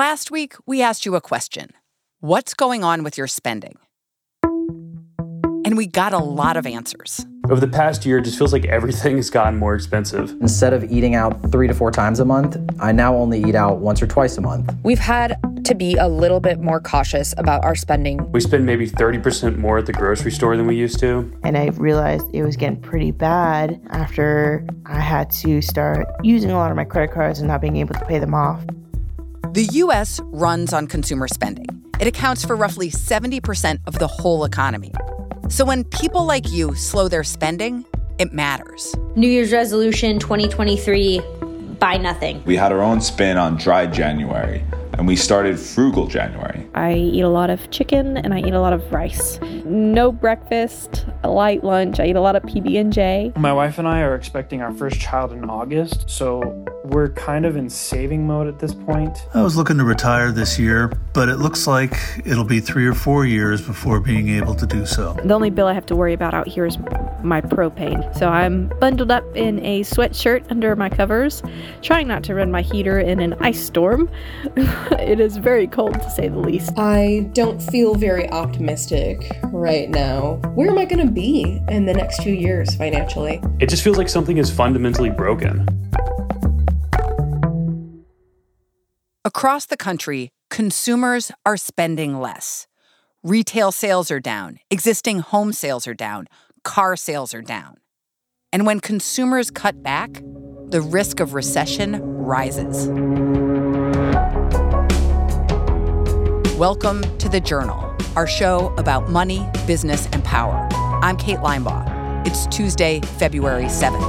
Last week, we asked you a question What's going on with your spending? And we got a lot of answers. Over the past year, it just feels like everything has gotten more expensive. Instead of eating out three to four times a month, I now only eat out once or twice a month. We've had to be a little bit more cautious about our spending. We spend maybe 30% more at the grocery store than we used to. And I realized it was getting pretty bad after I had to start using a lot of my credit cards and not being able to pay them off. The US runs on consumer spending. It accounts for roughly 70% of the whole economy. So when people like you slow their spending, it matters. New Year's resolution 2023 buy nothing. We had our own spin on dry January and we started frugal January. I eat a lot of chicken and I eat a lot of rice. No breakfast, a light lunch. I eat a lot of PB&J. My wife and I are expecting our first child in August, so we're kind of in saving mode at this point. I was looking to retire this year, but it looks like it'll be 3 or 4 years before being able to do so. The only bill I have to worry about out here is my propane. So I'm bundled up in a sweatshirt under my covers, trying not to run my heater in an ice storm. it is very cold to say the least. I don't feel very optimistic right now. Where am I going to be in the next few years financially? It just feels like something is fundamentally broken. Across the country, consumers are spending less. Retail sales are down, existing home sales are down, car sales are down. And when consumers cut back, the risk of recession rises. Welcome to The Journal, our show about money, business, and power. I'm Kate Linebaugh. It's Tuesday, February 7th.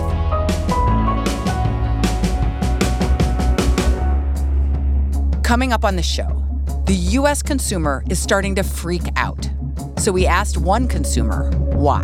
Coming up on the show, the US consumer is starting to freak out. So we asked one consumer why.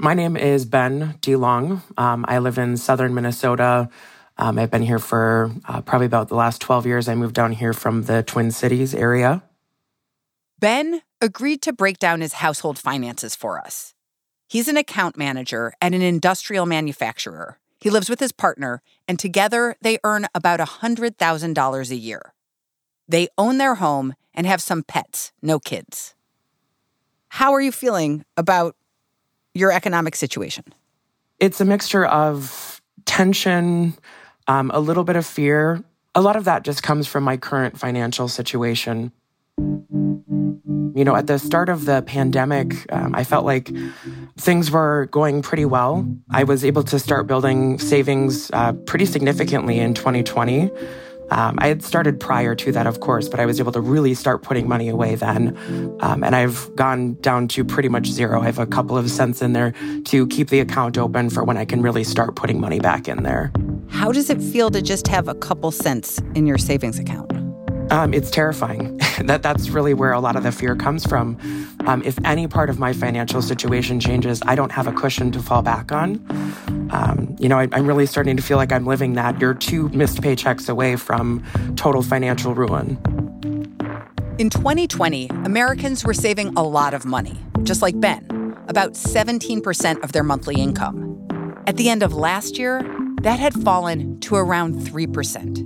My name is Ben DeLong. Um, I live in southern Minnesota. Um, I've been here for uh, probably about the last 12 years. I moved down here from the Twin Cities area. Ben agreed to break down his household finances for us. He's an account manager at an industrial manufacturer. He lives with his partner, and together they earn about $100,000 a year. They own their home and have some pets, no kids. How are you feeling about your economic situation? It's a mixture of tension, um, a little bit of fear. A lot of that just comes from my current financial situation. You know, at the start of the pandemic, um, I felt like things were going pretty well. I was able to start building savings uh, pretty significantly in 2020. Um, I had started prior to that, of course, but I was able to really start putting money away then. Um, and I've gone down to pretty much zero. I have a couple of cents in there to keep the account open for when I can really start putting money back in there. How does it feel to just have a couple cents in your savings account? Um, it's terrifying. that that's really where a lot of the fear comes from. Um, if any part of my financial situation changes, I don't have a cushion to fall back on. Um, you know, I, I'm really starting to feel like I'm living that. You're two missed paychecks away from total financial ruin. In 2020, Americans were saving a lot of money, just like Ben, about 17% of their monthly income. At the end of last year, that had fallen to around 3%.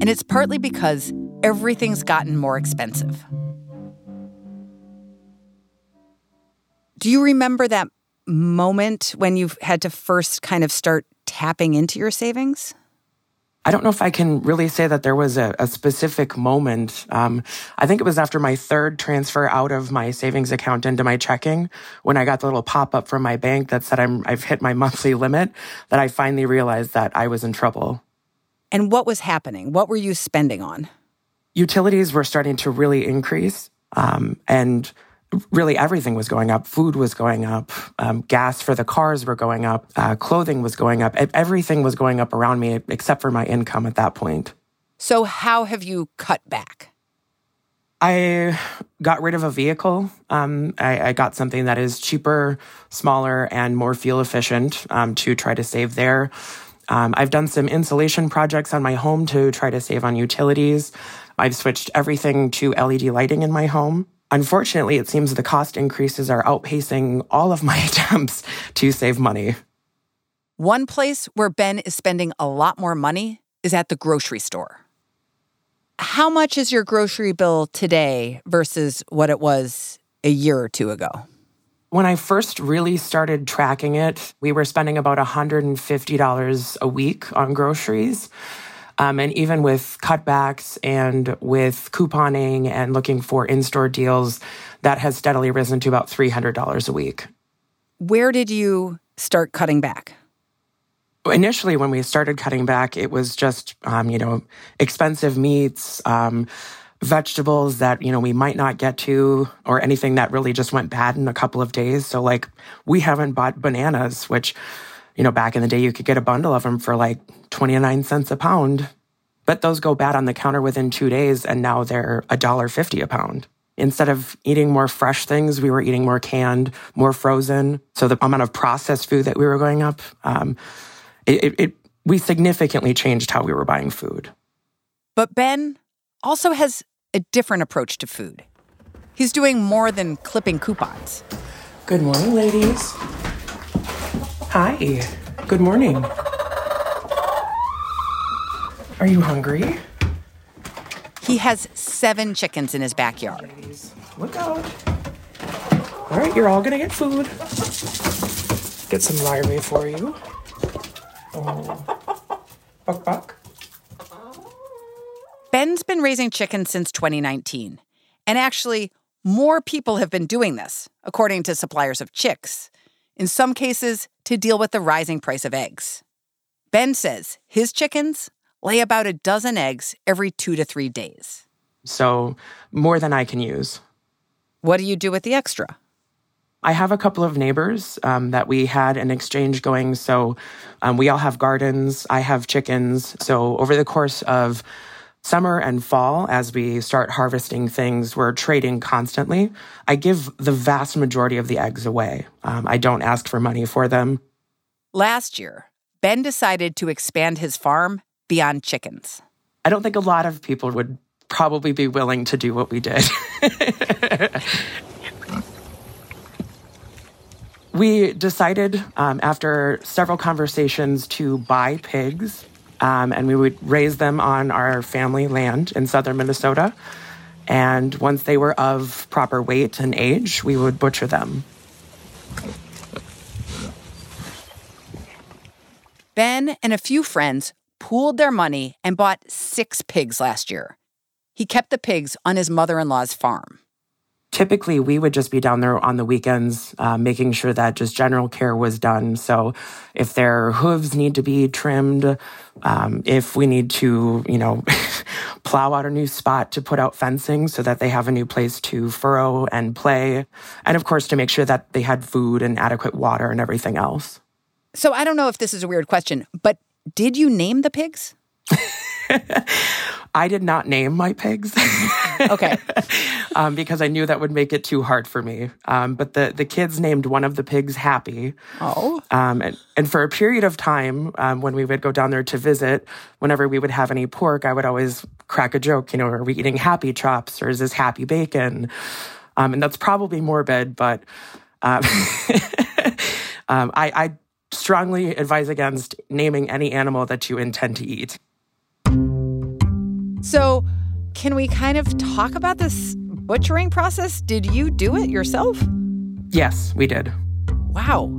And it's partly because everything's gotten more expensive. Do you remember that moment when you had to first kind of start tapping into your savings? I don't know if I can really say that there was a, a specific moment. Um, I think it was after my third transfer out of my savings account into my checking when I got the little pop up from my bank that said I'm, I've hit my monthly limit that I finally realized that I was in trouble. And what was happening? What were you spending on? Utilities were starting to really increase, um, and really everything was going up. Food was going up, um, gas for the cars were going up, uh, clothing was going up. Everything was going up around me except for my income at that point. So, how have you cut back? I got rid of a vehicle. Um, I, I, got something that is cheaper, smaller, and more fuel efficient um, to try to save there. Um, I've done some insulation projects on my home to try to save on utilities. I've switched everything to LED lighting in my home. Unfortunately, it seems the cost increases are outpacing all of my attempts to save money. One place where Ben is spending a lot more money is at the grocery store. How much is your grocery bill today versus what it was a year or two ago? When I first really started tracking it, we were spending about $150 a week on groceries. Um, and even with cutbacks and with couponing and looking for in store deals, that has steadily risen to about $300 a week. Where did you start cutting back? Initially, when we started cutting back, it was just, um, you know, expensive meats, um, vegetables that, you know, we might not get to, or anything that really just went bad in a couple of days. So, like, we haven't bought bananas, which, you know, back in the day, you could get a bundle of them for like 29 cents a pound. But those go bad on the counter within two days, and now they're $1.50 a pound. Instead of eating more fresh things, we were eating more canned, more frozen. So the amount of processed food that we were going up, um, it, it, it, we significantly changed how we were buying food. But Ben also has a different approach to food. He's doing more than clipping coupons. Good morning, ladies. Hi. Good morning. Are you hungry? He has seven chickens in his backyard. Look out. All right, you're all gonna get food. Get some larvae for you. Oh. Buck, buck. Ben's been raising chickens since 2019. And actually, more people have been doing this, according to suppliers of chicks. In some cases, to deal with the rising price of eggs. Ben says his chickens lay about a dozen eggs every two to three days. So, more than I can use. What do you do with the extra? I have a couple of neighbors um, that we had an exchange going. So, um, we all have gardens. I have chickens. So, over the course of summer and fall, as we start harvesting things, we're trading constantly. I give the vast majority of the eggs away. Um, I don't ask for money for them. Last year, Ben decided to expand his farm beyond chickens? I don't think a lot of people would probably be willing to do what we did. we decided um, after several conversations to buy pigs um, and we would raise them on our family land in southern Minnesota. And once they were of proper weight and age, we would butcher them. Ben and a few friends pooled their money and bought six pigs last year. He kept the pigs on his mother in law's farm. Typically, we would just be down there on the weekends, uh, making sure that just general care was done. So, if their hooves need to be trimmed, um, if we need to, you know, plow out a new spot to put out fencing so that they have a new place to furrow and play, and of course, to make sure that they had food and adequate water and everything else. So, I don't know if this is a weird question, but did you name the pigs? I did not name my pigs. okay. um, because I knew that would make it too hard for me. Um, but the, the kids named one of the pigs Happy. Oh. Um, and, and for a period of time, um, when we would go down there to visit, whenever we would have any pork, I would always crack a joke. You know, are we eating Happy chops or is this Happy bacon? Um, and that's probably morbid, but um, I, I strongly advise against naming any animal that you intend to eat. So, can we kind of talk about this butchering process? Did you do it yourself? Yes, we did. Wow.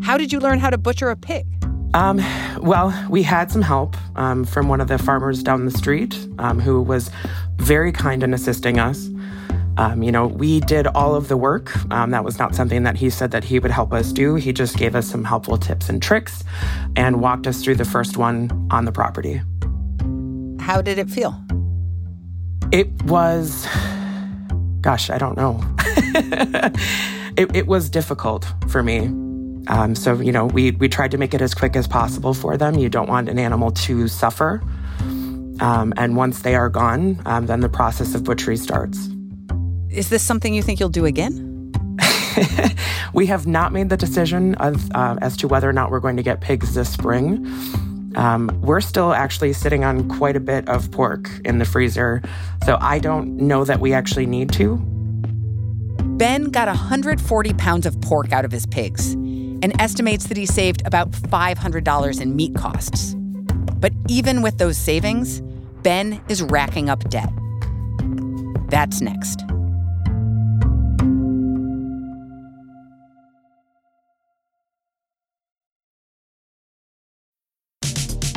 How did you learn how to butcher a pig? Um, well, we had some help um, from one of the farmers down the street um, who was very kind in assisting us. Um, you know, we did all of the work. Um, that was not something that he said that he would help us do. He just gave us some helpful tips and tricks and walked us through the first one on the property. How did it feel? It was, gosh, I don't know. it, it was difficult for me. Um, so, you know, we, we tried to make it as quick as possible for them. You don't want an animal to suffer. Um, and once they are gone, um, then the process of butchery starts. Is this something you think you'll do again? we have not made the decision of, uh, as to whether or not we're going to get pigs this spring. Um, we're still actually sitting on quite a bit of pork in the freezer, so I don't know that we actually need to. Ben got 140 pounds of pork out of his pigs and estimates that he saved about $500 in meat costs. But even with those savings, Ben is racking up debt. That's next.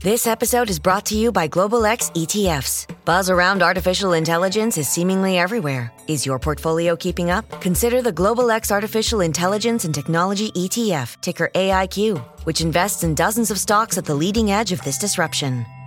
This episode is brought to you by Global X ETFs. Buzz around artificial intelligence is seemingly everywhere. Is your portfolio keeping up? Consider the Global X Artificial Intelligence and Technology ETF, ticker AIQ, which invests in dozens of stocks at the leading edge of this disruption.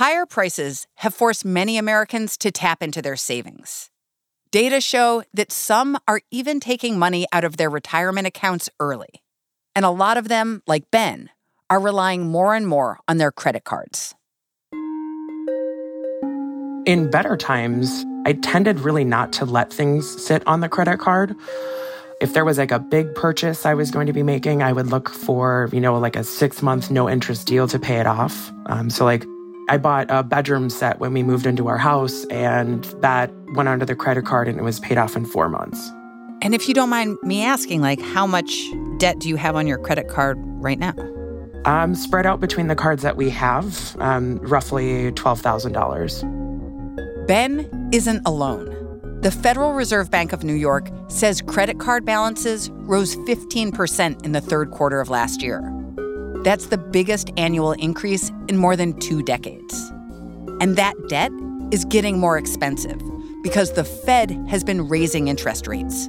Higher prices have forced many Americans to tap into their savings. Data show that some are even taking money out of their retirement accounts early. And a lot of them, like Ben, are relying more and more on their credit cards. In better times, I tended really not to let things sit on the credit card. If there was like a big purchase I was going to be making, I would look for, you know, like a six month no interest deal to pay it off. Um, so, like, I bought a bedroom set when we moved into our house, and that went onto the credit card and it was paid off in four months. And if you don't mind me asking, like, how much debt do you have on your credit card right now? Um, spread out between the cards that we have, um, roughly $12,000. Ben isn't alone. The Federal Reserve Bank of New York says credit card balances rose 15% in the third quarter of last year. That's the biggest annual increase in more than two decades. And that debt is getting more expensive because the Fed has been raising interest rates.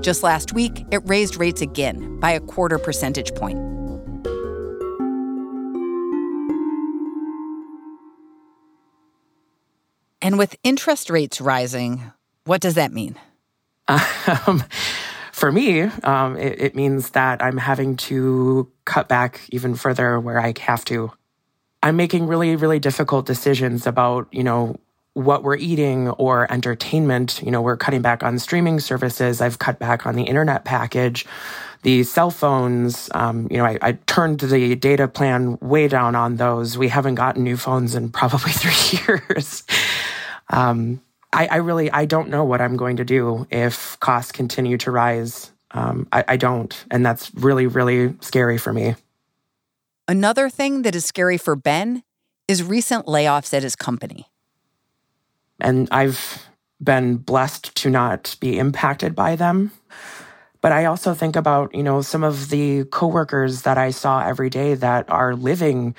Just last week, it raised rates again by a quarter percentage point. And with interest rates rising, what does that mean? Um, for me, um, it, it means that I'm having to cut back even further where I have to. I'm making really, really difficult decisions about, you know, what we're eating or entertainment. You know, we're cutting back on streaming services. I've cut back on the internet package, the cell phones. Um, you know, I, I, turned the data plan way down on those. We haven't gotten new phones in probably three years. Um, I, I, really I don't know what I'm going to do if costs continue to rise. Um, I, I don't, and that's really really scary for me. Another thing that is scary for Ben is recent layoffs at his company. And I've been blessed to not be impacted by them. But I also think about, you know, some of the coworkers that I saw every day that are living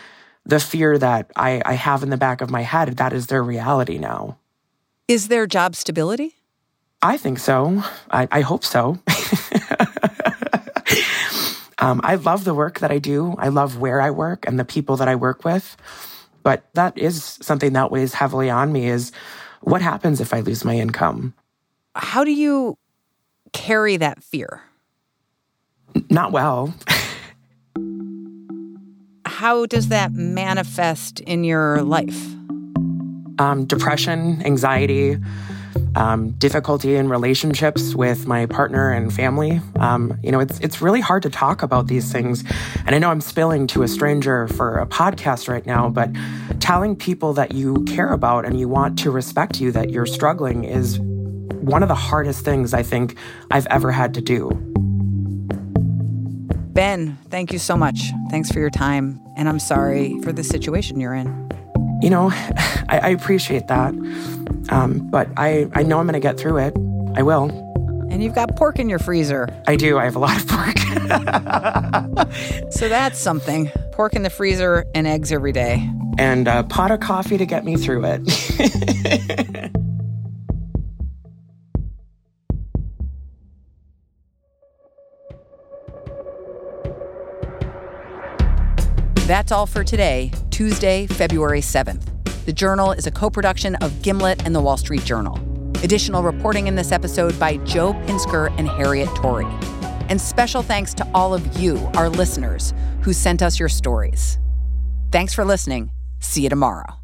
the fear that I, I have in the back of my head. That is their reality now. Is there job stability? I think so. I, I hope so. um, I love the work that I do. I love where I work and the people that I work with. But that is something that weighs heavily on me is what happens if I lose my income? How do you carry that fear? Not well. How does that manifest in your life? Um, depression, anxiety. um, difficulty in relationships with my partner and family. Um, you know, it's it's really hard to talk about these things, and I know I'm spilling to a stranger for a podcast right now, but telling people that you care about and you want to respect you that you're struggling is one of the hardest things I think I've ever had to do. Ben, thank you so much. Thanks for your time, and I'm sorry for the situation you're in. You know, I, I appreciate that. Um, but I, I know I'm going to get through it. I will. And you've got pork in your freezer. I do. I have a lot of pork. so that's something. Pork in the freezer and eggs every day. And a pot of coffee to get me through it. That's all for today, Tuesday, February 7th. The Journal is a co production of Gimlet and the Wall Street Journal. Additional reporting in this episode by Joe Pinsker and Harriet Torry. And special thanks to all of you, our listeners, who sent us your stories. Thanks for listening. See you tomorrow.